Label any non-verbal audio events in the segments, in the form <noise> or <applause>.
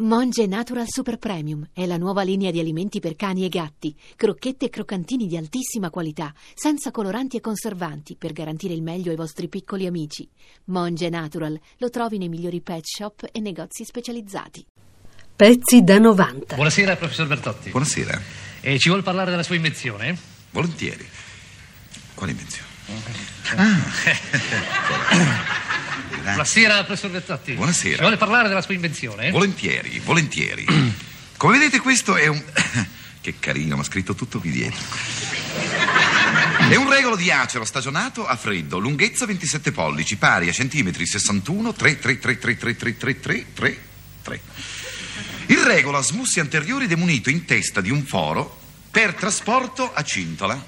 Monge Natural Super Premium è la nuova linea di alimenti per cani e gatti, crocchette e croccantini di altissima qualità, senza coloranti e conservanti, per garantire il meglio ai vostri piccoli amici. Monge Natural lo trovi nei migliori pet shop e negozi specializzati. Pezzi da 90. Buonasera, professor Bertotti. Buonasera. E ci vuol parlare della sua invenzione? Volentieri. Quale invenzione? <laughs> Buonasera, professor Bertotti. Buonasera. Ci vuole parlare della sua invenzione? Volentieri, volentieri. <clears throat> Come vedete questo è un... <coughs> che carino, ma scritto tutto qui dietro. È un regolo di acero stagionato a freddo, lunghezza 27 pollici, pari a centimetri 61, 3, 3, 3, 3, 3, 3, 3, 3, 3, 3. Il regolo ha smussi anteriori ed è munito in testa di un foro per trasporto a cintola.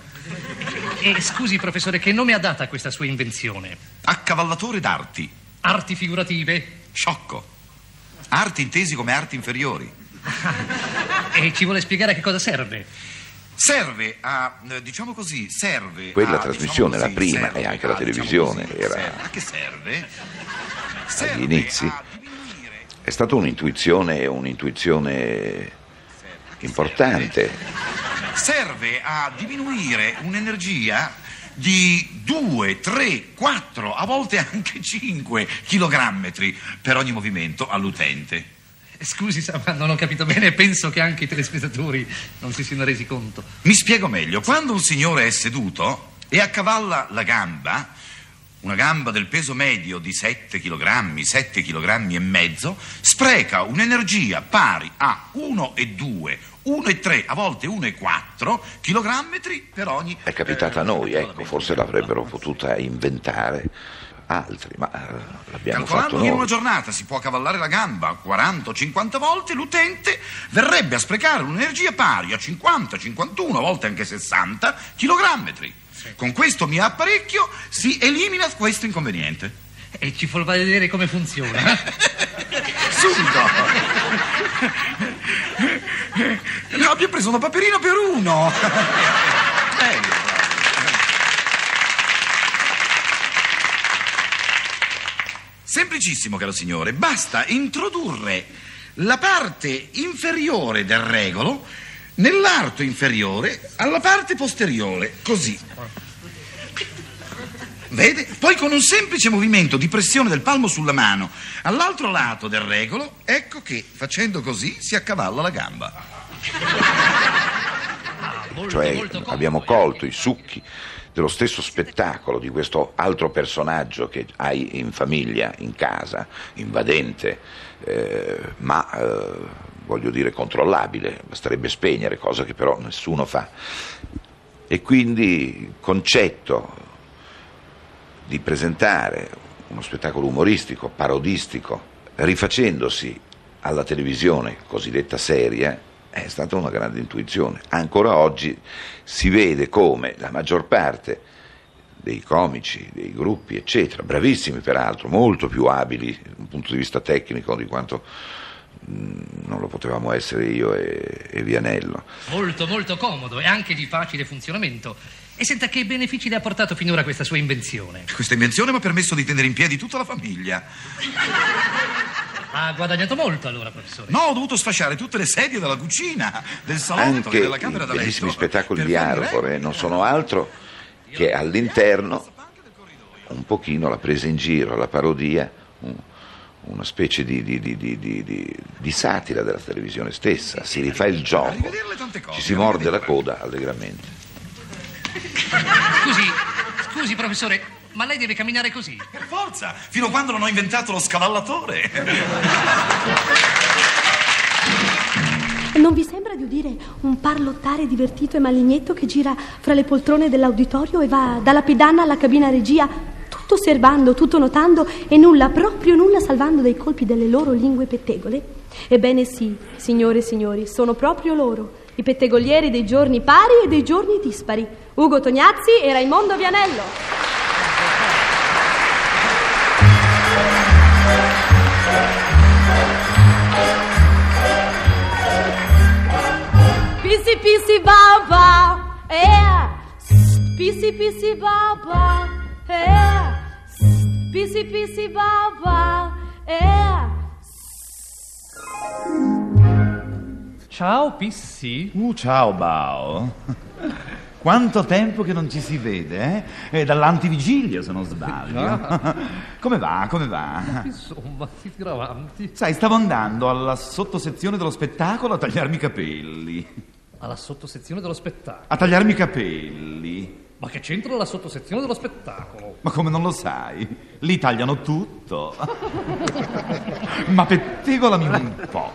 E scusi, professore, che nome ha data questa sua invenzione? Accavallatore d'arti. Arti figurative? Sciocco. Arti intesi come arti inferiori. <laughs> E ci vuole spiegare a che cosa serve? Serve a, eh, diciamo così, serve Quella a, trasmissione, diciamo la così, prima, serve e anche la a, diciamo televisione, così, era- serve- A che serve? Serve inizi? a diminuire- È stata un'intuizione, un'intuizione importante. serve a diminuire un'energia di 2, 3, 4, a volte anche 5 chilogrammetri per ogni movimento all'utente. Scusi, ma non ho capito bene. Penso che anche i telespettatori non si siano resi conto. Mi spiego meglio. Quando un signore è seduto e accavalla la gamba, una gamba del peso medio di 7 kg, 7 kg e mezzo, spreca un'energia pari a 1,2, 1,3, a volte 1,4 kg per ogni... È capitata a noi, eh, ecco, forse l'avrebbero potuta inventare altri, ma eh, l'abbiamo fatto Calcolando che in una giornata si può cavallare la gamba 40 o 50 volte, l'utente verrebbe a sprecare un'energia pari a 50, 51, a volte anche 60 kg. Con questo mio apparecchio si elimina questo inconveniente. E ci vuol vedere come funziona. <laughs> Subito! No, abbiamo preso una paperina per uno! Semplicissimo, caro signore, basta introdurre la parte inferiore del regolo nell'arto inferiore alla parte posteriore, così. Vede? Poi con un semplice movimento di pressione del palmo sulla mano all'altro lato del regolo, ecco che facendo così si accavalla la gamba. Cioè abbiamo colto i succhi dello stesso spettacolo di questo altro personaggio che hai in famiglia, in casa, invadente, eh, ma eh, voglio dire controllabile, basterebbe spegnere, cosa che però nessuno fa. E quindi il concetto di presentare uno spettacolo umoristico, parodistico, rifacendosi alla televisione cosiddetta seria, è stata una grande intuizione. Ancora oggi si vede come la maggior parte dei comici, dei gruppi, eccetera, bravissimi peraltro, molto più abili dal punto di vista tecnico di quanto non lo potevamo essere io e, e Vianello. Molto, molto comodo e anche di facile funzionamento. E senta che benefici le ha portato finora questa sua invenzione? Questa invenzione mi ha permesso di tenere in piedi tutta la famiglia. Ha guadagnato molto allora, professore. No, ho dovuto sfasciare tutte le sedie della cucina, del salotto Anche e della i camera da letto. bellissimi spettacoli di Arbore regole. non sono altro che all'interno un pochino la presa in giro, la parodia, un- una specie di, di- di- di- di- di- di satira della televisione stessa. Si rifà il gioco, Arrivederle tante cose, ci si morde la coda allegramente. Scusi, scusi, professore, ma lei deve camminare così? Per forza, fino a quando non ho inventato lo scavallatore. Non vi sembra di udire un parlottare divertito e malignetto che gira fra le poltrone dell'auditorio e va dalla pedana alla cabina regia, tutto osservando, tutto notando e nulla, proprio nulla salvando dai colpi delle loro lingue pettegole? Ebbene sì, signore e signori, sono proprio loro, i pettegolieri dei giorni pari e dei giorni dispari, Ugo Tognazzi e Raimondo Vianello. Pisi pisi baba, eh. Pisi pisi baba, eh. Pisi pisi baba, eh. Ciao, Pissi. Uh, ciao Bao. Quanto tempo che non ci si vede, eh? È dall'antivigilia, se non sbaglio. <laughs> Come va, come va? Insomma, si tira avanti. Sai, stavo andando alla sottosezione dello spettacolo a tagliarmi i capelli. Alla sottosezione dello spettacolo. A tagliarmi i capelli. Ma che c'entra la sottosezione dello spettacolo? Ma come non lo sai? Lì tagliano tutto. Ma pettegolami un po'.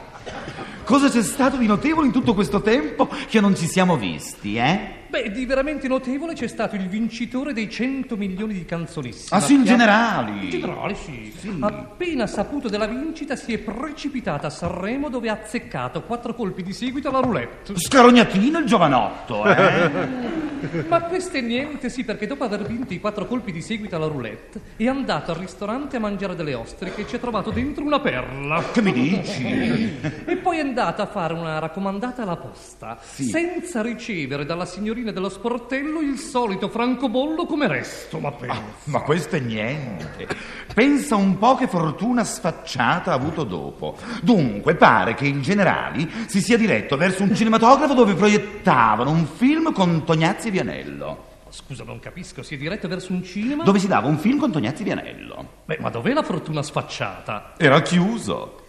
Cosa c'è stato di notevole in tutto questo tempo che non ci siamo visti, eh? Beh, di veramente notevole c'è stato il vincitore dei 100 milioni di canzonissimi. Ah, sì, in generali. In generale, sì. Appena saputo della vincita si è precipitata a Sanremo dove ha azzeccato quattro colpi di seguito alla roulette. Scarognatino il giovanotto, eh? <laughs> Ma questo è niente, sì, perché dopo aver vinto i quattro colpi di seguito alla roulette è andato al ristorante a mangiare delle ostriche e ci ha trovato dentro una perla. Che mi dici? E poi è andato a fare una raccomandata alla posta, senza ricevere dalla signorina dello sportello il solito francobollo come resto, ma pensa. Ma questo è niente. Pensa un po' che fortuna sfacciata ha avuto dopo. Dunque, pare che il Generali si sia diretto verso un cinematografo dove proiettavano un film con Tognazzi e Vianello. Scusa, non capisco, si è diretto verso un cinema? Dove si dava un film con Tognazzi Vianello. Beh, ma dov'è la fortuna sfacciata? Era chiuso.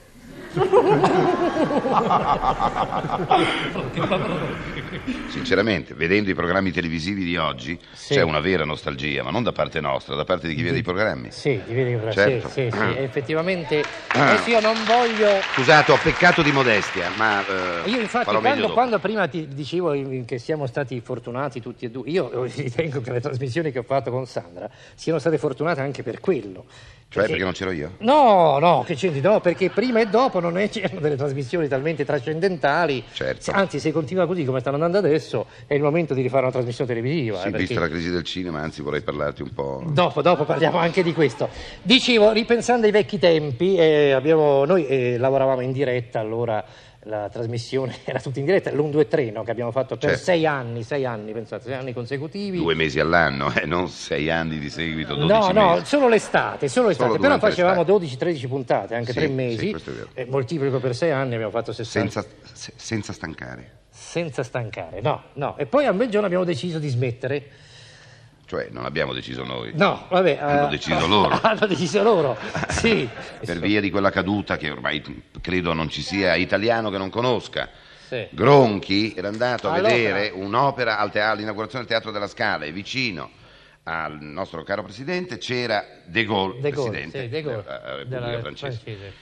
<laughs> Sinceramente, vedendo i programmi televisivi di oggi, c'è una vera nostalgia, ma non da parte nostra, da parte di chi vede i programmi. Sì, di vedi che- Certo. sì, sì, <clears throat> sì, Ah. effettivamente. Adesso io non voglio. Scusate, ho peccato di modestia, ma eh, Io infatti farò meglio quando, dopo. quando prima ti dicevo in- che siamo stati fortunati tutti e due, io <laughs> ritengo che le trasmissioni che ho fatto con Sandra siano state fortunate anche per quello. Cioè, perché non c'ero io? No, no, che c'entri, no, perché prima e dopo non è- c'erano delle trasmissioni talmente trascendentali. Certo. Anzi, se continua così come stanno andando adesso, è il momento di rifare una trasmissione televisiva. Sì, eh, perché- vista la crisi del cinema, anzi vorrei parlarti un po'. Dopo, dopo parliamo anche di questo. Dicevo, ripensando ai vecchi tempi, eh, abbiamo- noi eh, lavoravamo in diretta, allora la trasmissione <laughs> era tutta in diretta, l'1, 2, 3, no, che abbiamo fatto per Certo. sei anni, sei anni, pensate, sei anni consecutivi. Due mesi all'anno, <laughs> eh, non sei anni di seguito, 12 No, no, mesi. solo l'estate, solo l'estate, Solo però facevamo l'estate. 12-13 puntate, anche Sì, tre sì, mesi, è vero. eh, moltiplico per sei anni, abbiamo fatto 60 Senza, se- senza stancare. senza stancare, no, no. E poi a un bel giorno abbiamo deciso di smettere. Cioè, non abbiamo deciso noi. No, vabbè. Hanno eh, deciso loro. <laughs> hanno deciso loro, <laughs> sì. Per via di quella caduta che ormai credo non ci sia italiano che non conosca. Sì. Gronchi era andato a All'opera. vedere un'opera al te- all'inaugurazione del Teatro della Scala e vicino al nostro caro presidente c'era De Gaulle, De Gaulle, presidente sì, De Gaulle, della Repubblica della Francese. francese.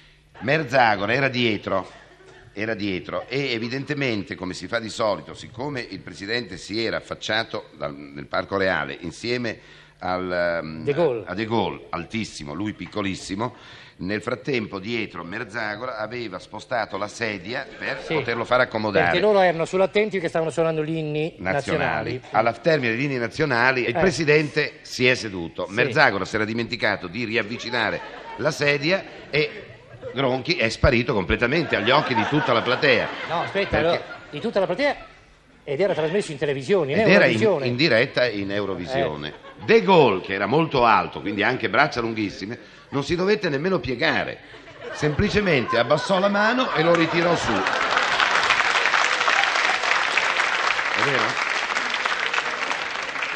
Merzagora era dietro, era dietro e evidentemente, come si fa di solito, siccome il presidente si era affacciato dal- nel Parco Reale insieme al, ehm, De Gaulle. a De Gaulle, altissimo, lui piccolissimo, nel frattempo dietro Merzagora aveva spostato la sedia per Sì. poterlo fare accomodare. Perché loro erano sull'attenti che stavano suonando gli inni nazionali. nazionali. Alla termine delle linee nazionali il Eh. presidente si è seduto. Sì. Merzagora si era dimenticato di riavvicinare la sedia e Gronchi è sparito completamente agli occhi di tutta la platea. No, aspetta, Perché- allora, di tutta la platea ed era trasmesso in televisione, in Ed era in, Eurovisione. in diretta in Eurovisione. Eh. De Gaulle, che era molto alto, quindi anche braccia lunghissime, non si dovette nemmeno piegare. Semplicemente abbassò la mano e lo ritirò su. È vero?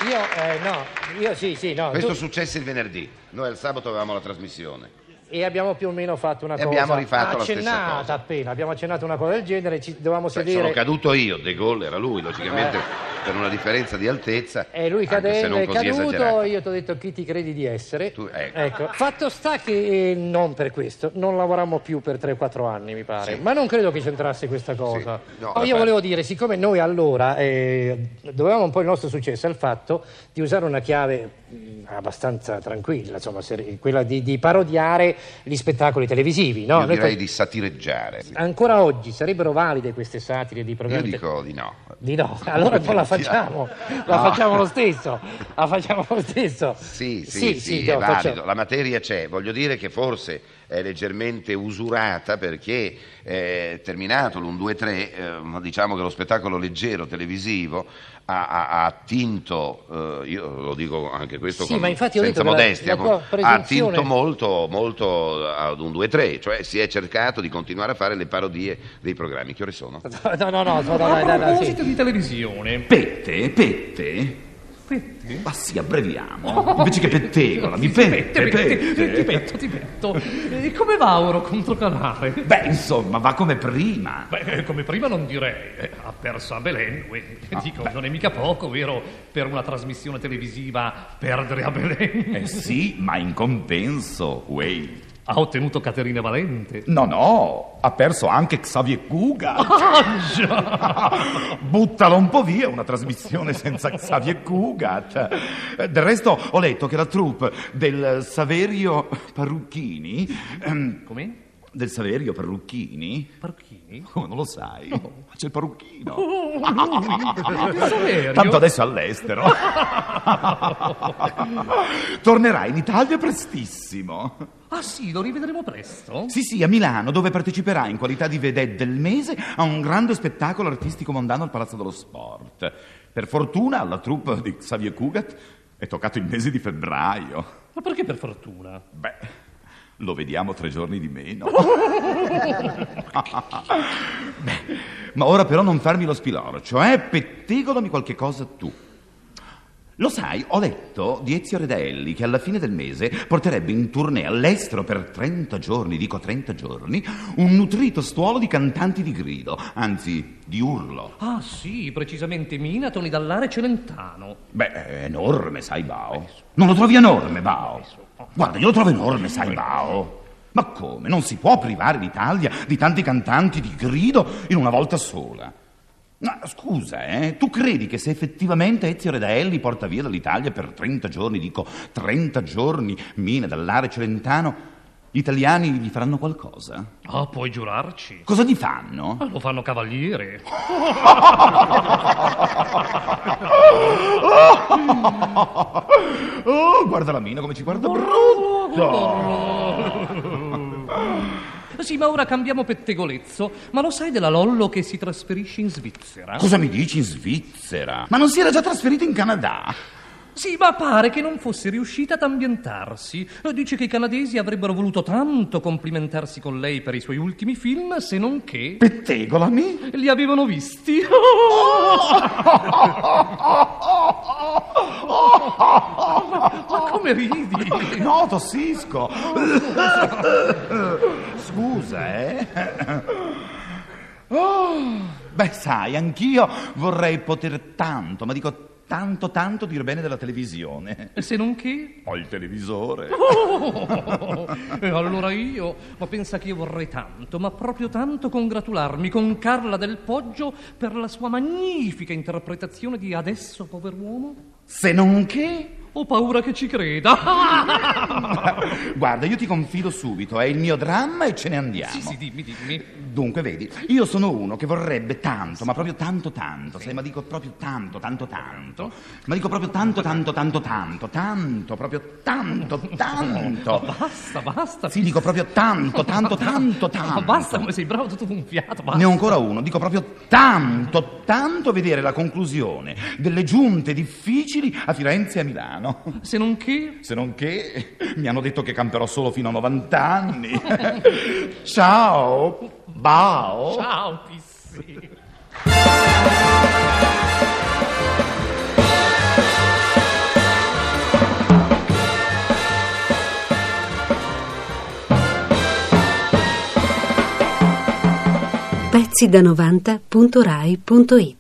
Io, eh, no, io sì, sì, no. Questo tu- successe il venerdì. Noi al sabato avevamo la trasmissione. E abbiamo più o meno fatto una E cosa abbiamo rifatto accennata cosa. appena, abbiamo accennato una cosa del genere, ci dovevamo sedere sono caduto io, De Gaulle era lui, logicamente per una differenza di altezza. e lui anche se cadendo è caduto, esagerato. io ti ho detto chi ti credi di essere. Tu- ecco. Fatto sta che eh, non per questo, non lavorammo più per 3-4 anni mi pare, Sì. ma non credo che c'entrasse questa cosa. Sì. No, io volevo dire, siccome noi allora eh, dovevamo un po' il nostro successo al fatto di usare una chiave abbastanza tranquilla, insomma, quella di, di parodiare gli spettacoli televisivi. No? Io Noi direi fa- di satireggiare. Ancora oggi sarebbero valide queste satire di Io programmi te- dico di no. di no, <laughs> allora poi la facciamo, la No. facciamo lo stesso, la facciamo lo stesso. Sì, sì, sì, è no, valido. facciamo. La materia c'è. Voglio dire che forse è leggermente usurata perché eh, terminato l'1-2-3, eh, diciamo che lo spettacolo leggero televisivo ha, ha, ha attinto, eh, io lo dico anche questo Sì, con- ma infatti ho senza la- modestia, la ha attinto molto, molto ad un 2-3, cioè si è cercato di continuare a fare le parodie dei programmi. Che ore sono? <laughs> No, no, no, no, A dai, dai, dai, proposito sì. di televisione, Pette, pette. Ma sì, abbreviamo. Invece che pettegola, mi pette, Ti pette. petto, ti petto. E come va Oro contro Canale? Beh, insomma, va come prima. Beh, come prima non direi, eh, ha perso a Belen, Ah, dico, non è mica poco, vero, per una trasmissione televisiva perdere a Belen. Eh sì, ma in compenso, wey. Ha ottenuto Caterina Valente. No, no, ha perso anche Xavier Cuga. Ah, già! <laughs> Buttalo un po' via una trasmissione senza Xavier Cugat. Eh, Del resto ho letto che la troupe del Saverio Parrucchini... ehm, Come? Del Saverio Parrucchini? Parrucchini? Come non lo sai? Ma C'è il parrucchino. Oh, Saverio? Tanto adesso è all'estero. Tornerà in Italia prestissimo. Ah sì, lo rivedremo presto? Sì, sì, a Milano, dove parteciperà in qualità di vedette del mese a un grande spettacolo artistico mondano al Palazzo dello Sport. Per fortuna alla troupe di Xavier Cugat è toccato il mese di febbraio. Ma perché per fortuna? Beh, lo vediamo tre giorni di meno. <laughs> Beh, ma ora però non farmi lo spiloro, cioè pettegolami qualche cosa tu. Lo sai, ho letto di Ezio Redelli che alla fine del mese porterebbe in tournée all'estero per 30 giorni, dico 30 giorni, un nutrito stuolo di cantanti di grido, anzi di urlo. Ah sì, precisamente Minatoni dall'Are Celentano. Beh, è enorme, sai, Bao. Non lo trovi enorme, Bao? Guarda, io lo trovo enorme, sai, Bao. Ma come? Non si può privare l'Italia di tanti cantanti di grido in una volta sola. Ma scusa, eh, tu credi che se effettivamente Ezio Redaelli porta via dall'Italia per 30 giorni, dico 30 giorni, Mina dall'Are Celentano, gli italiani gli faranno qualcosa? Ah, puoi giurarci? Cosa gli fanno? Ah, lo fanno cavaliere. Oh, guarda la mina come ci guarda brutto. Sì, ma ora cambiamo pettegolezzo. Ma lo sai della Lollo che si trasferisce in Svizzera? Cosa mi dici in Svizzera? Ma non si era già trasferito in Canada? Sì, ma pare che non fosse riuscita ad ambientarsi. Dice che i canadesi avrebbero voluto tanto complimentarsi con lei per i suoi ultimi film, se non che Pettegolami? li avevano visti. <laughs> ma come ridi? No, tossisco. Scusa, eh. Oh, beh, sai, anch'io vorrei poter tanto, ma dico tanto, tanto dire bene della televisione. Se non che... Ho il televisore. E allora io, ma pensa che io vorrei tanto, ma proprio tanto congratularmi con Carla del Poggio per la sua magnifica interpretazione di Adesso, pover'uomo. Se non che... Ho paura che ci creda. <laughs> Guarda, io ti confido subito, è il mio dramma e ce ne andiamo. sì, sì, dimmi, dimmi. Dunque, vedi, io sono uno che vorrebbe tanto, ma proprio tanto tanto, sai, ma dico proprio tanto, tanto tanto, ma dico proprio tanto, tanto, tanto, tanto, tanto, proprio tanto, <laughs> tanto. Basta, basta. Sì, dico proprio tanto, tanto, tanto, Ma tanto. basta, come sei bravo tutto d'un fiato. Basta. Ne ho ancora uno, dico proprio tanto, tanto vedere la conclusione delle giunte difficili a Firenze e a Milano. Se non che... Se non che mi hanno detto che camperò solo fino a 90 anni. <laughs> Ciao, bao. Ciao, Pissi. pezzi da 90.rai.it